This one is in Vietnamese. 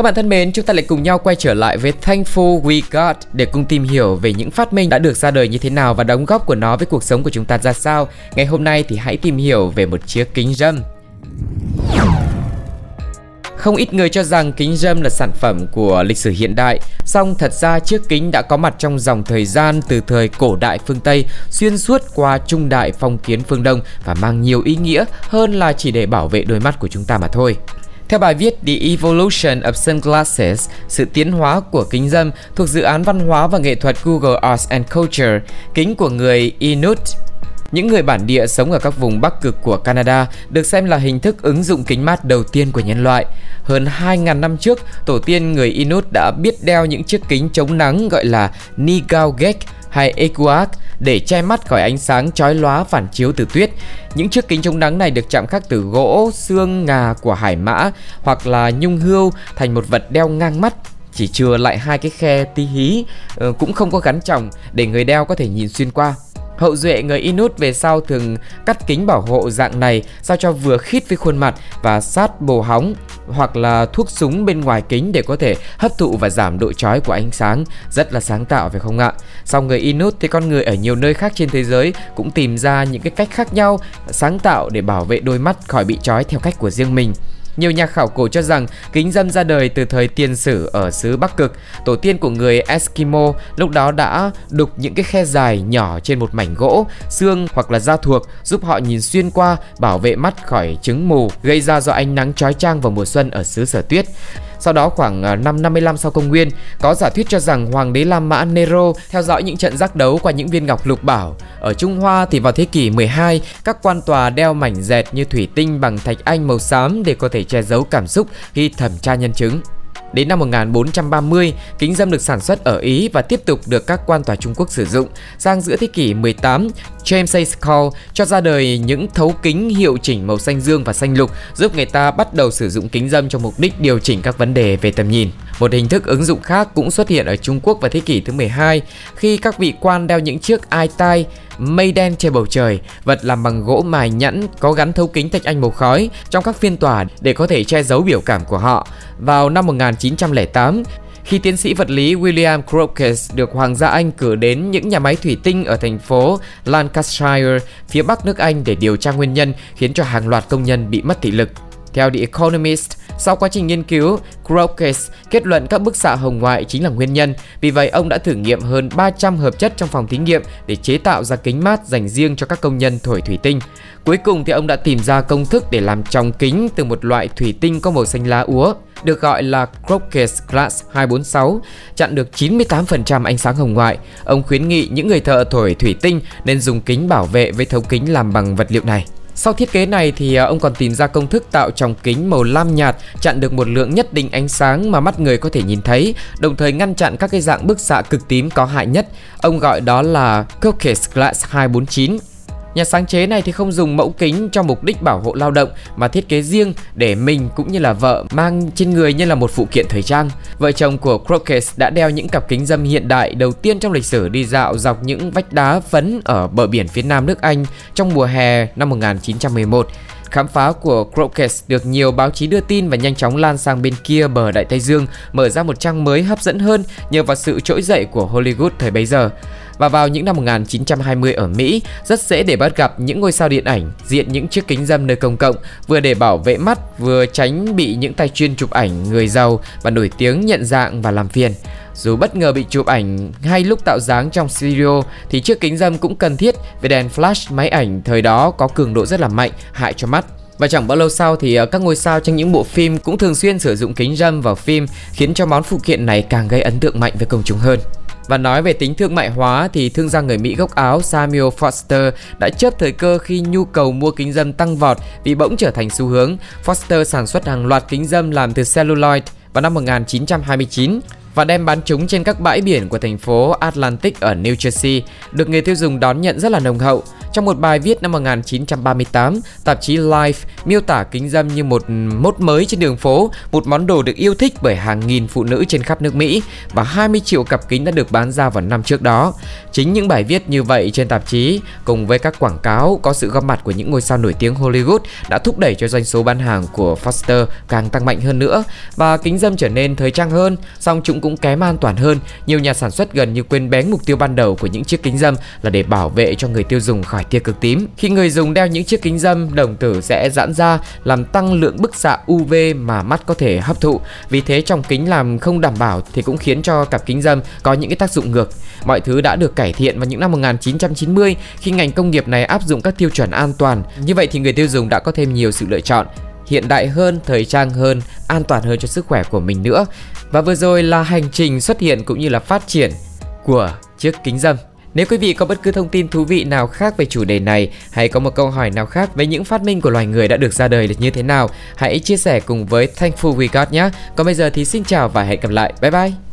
Các bạn thân mến, chúng ta lại cùng nhau quay trở lại với Thankful We Got để cùng tìm hiểu về những phát minh đã được ra đời như thế nào và đóng góp của nó với cuộc sống của chúng ta ra sao. Ngày hôm nay thì hãy tìm hiểu về một chiếc kính râm. Không ít người cho rằng kính râm là sản phẩm của lịch sử hiện đại, song thật ra chiếc kính đã có mặt trong dòng thời gian từ thời cổ đại phương Tây xuyên suốt qua trung đại phong kiến phương Đông và mang nhiều ý nghĩa hơn là chỉ để bảo vệ đôi mắt của chúng ta mà thôi. Theo bài viết The Evolution of Sunglasses, sự tiến hóa của kính dâm thuộc dự án văn hóa và nghệ thuật Google Arts and Culture, kính của người Inuit những người bản địa sống ở các vùng Bắc Cực của Canada được xem là hình thức ứng dụng kính mát đầu tiên của nhân loại. Hơn 2.000 năm trước, tổ tiên người Inuit đã biết đeo những chiếc kính chống nắng gọi là Nigaugek hay Ekuak để che mắt khỏi ánh sáng chói lóa phản chiếu từ tuyết. Những chiếc kính chống nắng này được chạm khắc từ gỗ, xương, ngà của hải mã hoặc là nhung hươu thành một vật đeo ngang mắt chỉ chừa lại hai cái khe tí hí ờ, cũng không có gắn chồng để người đeo có thể nhìn xuyên qua. Hậu duệ người Inuit về sau thường cắt kính bảo hộ dạng này, sao cho vừa khít với khuôn mặt và sát bồ hóng hoặc là thuốc súng bên ngoài kính để có thể hấp thụ và giảm độ chói của ánh sáng. Rất là sáng tạo, phải không ạ? Sau người Inuit thì con người ở nhiều nơi khác trên thế giới cũng tìm ra những cái cách khác nhau, sáng tạo để bảo vệ đôi mắt khỏi bị chói theo cách của riêng mình nhiều nhà khảo cổ cho rằng kính dâm ra đời từ thời tiền sử ở xứ Bắc Cực. Tổ tiên của người Eskimo lúc đó đã đục những cái khe dài nhỏ trên một mảnh gỗ, xương hoặc là da thuộc giúp họ nhìn xuyên qua bảo vệ mắt khỏi chứng mù gây ra do ánh nắng chói chang vào mùa xuân ở xứ Sở Tuyết. Sau đó khoảng à, năm 55 sau công nguyên, có giả thuyết cho rằng hoàng đế La Mã Nero theo dõi những trận giác đấu qua những viên ngọc lục bảo. Ở Trung Hoa thì vào thế kỷ 12, các quan tòa đeo mảnh dẹt như thủy tinh bằng thạch anh màu xám để có thể che giấu cảm xúc khi thẩm tra nhân chứng. Đến năm 1430, kính dâm được sản xuất ở Ý và tiếp tục được các quan tòa Trung Quốc sử dụng. Sang giữa thế kỷ 18, James A. Cole cho ra đời những thấu kính hiệu chỉnh màu xanh dương và xanh lục giúp người ta bắt đầu sử dụng kính dâm cho mục đích điều chỉnh các vấn đề về tầm nhìn. Một hình thức ứng dụng khác cũng xuất hiện ở Trung Quốc vào thế kỷ thứ 12 khi các vị quan đeo những chiếc ai tai mây đen che bầu trời, vật làm bằng gỗ mài nhẵn có gắn thấu kính thạch anh màu khói trong các phiên tòa để có thể che giấu biểu cảm của họ. Vào năm 1908, khi tiến sĩ vật lý William Crookes được Hoàng gia Anh cử đến những nhà máy thủy tinh ở thành phố Lancashire, phía bắc nước Anh để điều tra nguyên nhân khiến cho hàng loạt công nhân bị mất thị lực. Theo The Economist, sau quá trình nghiên cứu, Crookes kết luận các bức xạ hồng ngoại chính là nguyên nhân. Vì vậy, ông đã thử nghiệm hơn 300 hợp chất trong phòng thí nghiệm để chế tạo ra kính mát dành riêng cho các công nhân thổi thủy tinh. Cuối cùng thì ông đã tìm ra công thức để làm tròng kính từ một loại thủy tinh có màu xanh lá úa được gọi là Crookes Glass 246, chặn được 98% ánh sáng hồng ngoại. Ông khuyến nghị những người thợ thổi thủy tinh nên dùng kính bảo vệ với thấu kính làm bằng vật liệu này. Sau thiết kế này thì à, ông còn tìm ra công thức tạo tròng kính màu lam nhạt chặn được một lượng nhất định ánh sáng mà mắt người có thể nhìn thấy, đồng thời ngăn chặn các cái dạng bức xạ cực tím có hại nhất. Ông gọi đó là Crookes Glass 249. Nhà sáng chế này thì không dùng mẫu kính cho mục đích bảo hộ lao động mà thiết kế riêng để mình cũng như là vợ mang trên người như là một phụ kiện thời trang. Vợ chồng của Crookes đã đeo những cặp kính dâm hiện đại đầu tiên trong lịch sử đi dạo dọc những vách đá phấn ở bờ biển phía nam nước Anh trong mùa hè năm 1911. Khám phá của Crookes được nhiều báo chí đưa tin và nhanh chóng lan sang bên kia bờ Đại Tây Dương, mở ra một trang mới hấp dẫn hơn nhờ vào sự trỗi dậy của Hollywood thời bấy giờ. Và vào những năm 1920 ở Mỹ, rất dễ để bắt gặp những ngôi sao điện ảnh diện những chiếc kính dâm nơi công cộng, vừa để bảo vệ mắt, vừa tránh bị những tay chuyên chụp ảnh người giàu và nổi tiếng nhận dạng và làm phiền. Dù bất ngờ bị chụp ảnh hay lúc tạo dáng trong studio thì chiếc kính dâm cũng cần thiết vì đèn flash máy ảnh thời đó có cường độ rất là mạnh, hại cho mắt. Và chẳng bao lâu sau thì ờ, các ngôi sao trong những bộ phim cũng thường xuyên sử dụng kính râm vào phim khiến cho món phụ kiện này càng gây ấn tượng mạnh với công chúng hơn. Và nói về tính thương mại hóa thì thương gia người Mỹ gốc Áo Samuel Foster đã chớp thời cơ khi nhu cầu mua kính dâm tăng vọt vì bỗng trở thành xu hướng. Foster sản xuất hàng loạt kính dâm làm từ celluloid vào năm 1929 và đem bán chúng trên các bãi biển của thành phố Atlantic ở New Jersey, được người tiêu dùng đón nhận rất là nồng hậu. Trong một bài viết năm 1938, tạp chí Life miêu tả kính dâm như một mốt mới trên đường phố, một món đồ được yêu thích bởi hàng nghìn phụ nữ trên khắp nước Mỹ và 20 triệu cặp kính đã được bán ra vào năm trước đó. Chính những bài viết như vậy trên tạp chí cùng với các quảng cáo có sự góp mặt của những ngôi sao nổi tiếng Hollywood đã thúc đẩy cho doanh số bán hàng của Foster càng tăng mạnh hơn nữa và kính dâm trở nên thời trang hơn, song chúng cũng kém an toàn hơn. Nhiều nhà sản xuất gần như quên bén mục tiêu ban đầu của những chiếc kính dâm là để bảo vệ cho người tiêu dùng khỏi tia cực tím. Khi người dùng đeo những chiếc kính dâm, đồng tử sẽ giãn ra làm tăng lượng bức xạ UV mà mắt có thể hấp thụ. Vì thế trong kính làm không đảm bảo thì cũng khiến cho cặp kính dâm có những cái tác dụng ngược. Mọi thứ đã được cải thiện vào những năm 1990 khi ngành công nghiệp này áp dụng các tiêu chuẩn an toàn. Như vậy thì người tiêu dùng đã có thêm nhiều sự lựa chọn hiện đại hơn, thời trang hơn, an toàn hơn cho sức khỏe của mình nữa. Và vừa rồi là hành trình xuất hiện cũng như là phát triển của chiếc kính dâm. Nếu quý vị có bất cứ thông tin thú vị nào khác về chủ đề này hay có một câu hỏi nào khác về những phát minh của loài người đã được ra đời là như thế nào, hãy chia sẻ cùng với Thankful We Got nhé. Còn bây giờ thì xin chào và hẹn gặp lại. Bye bye.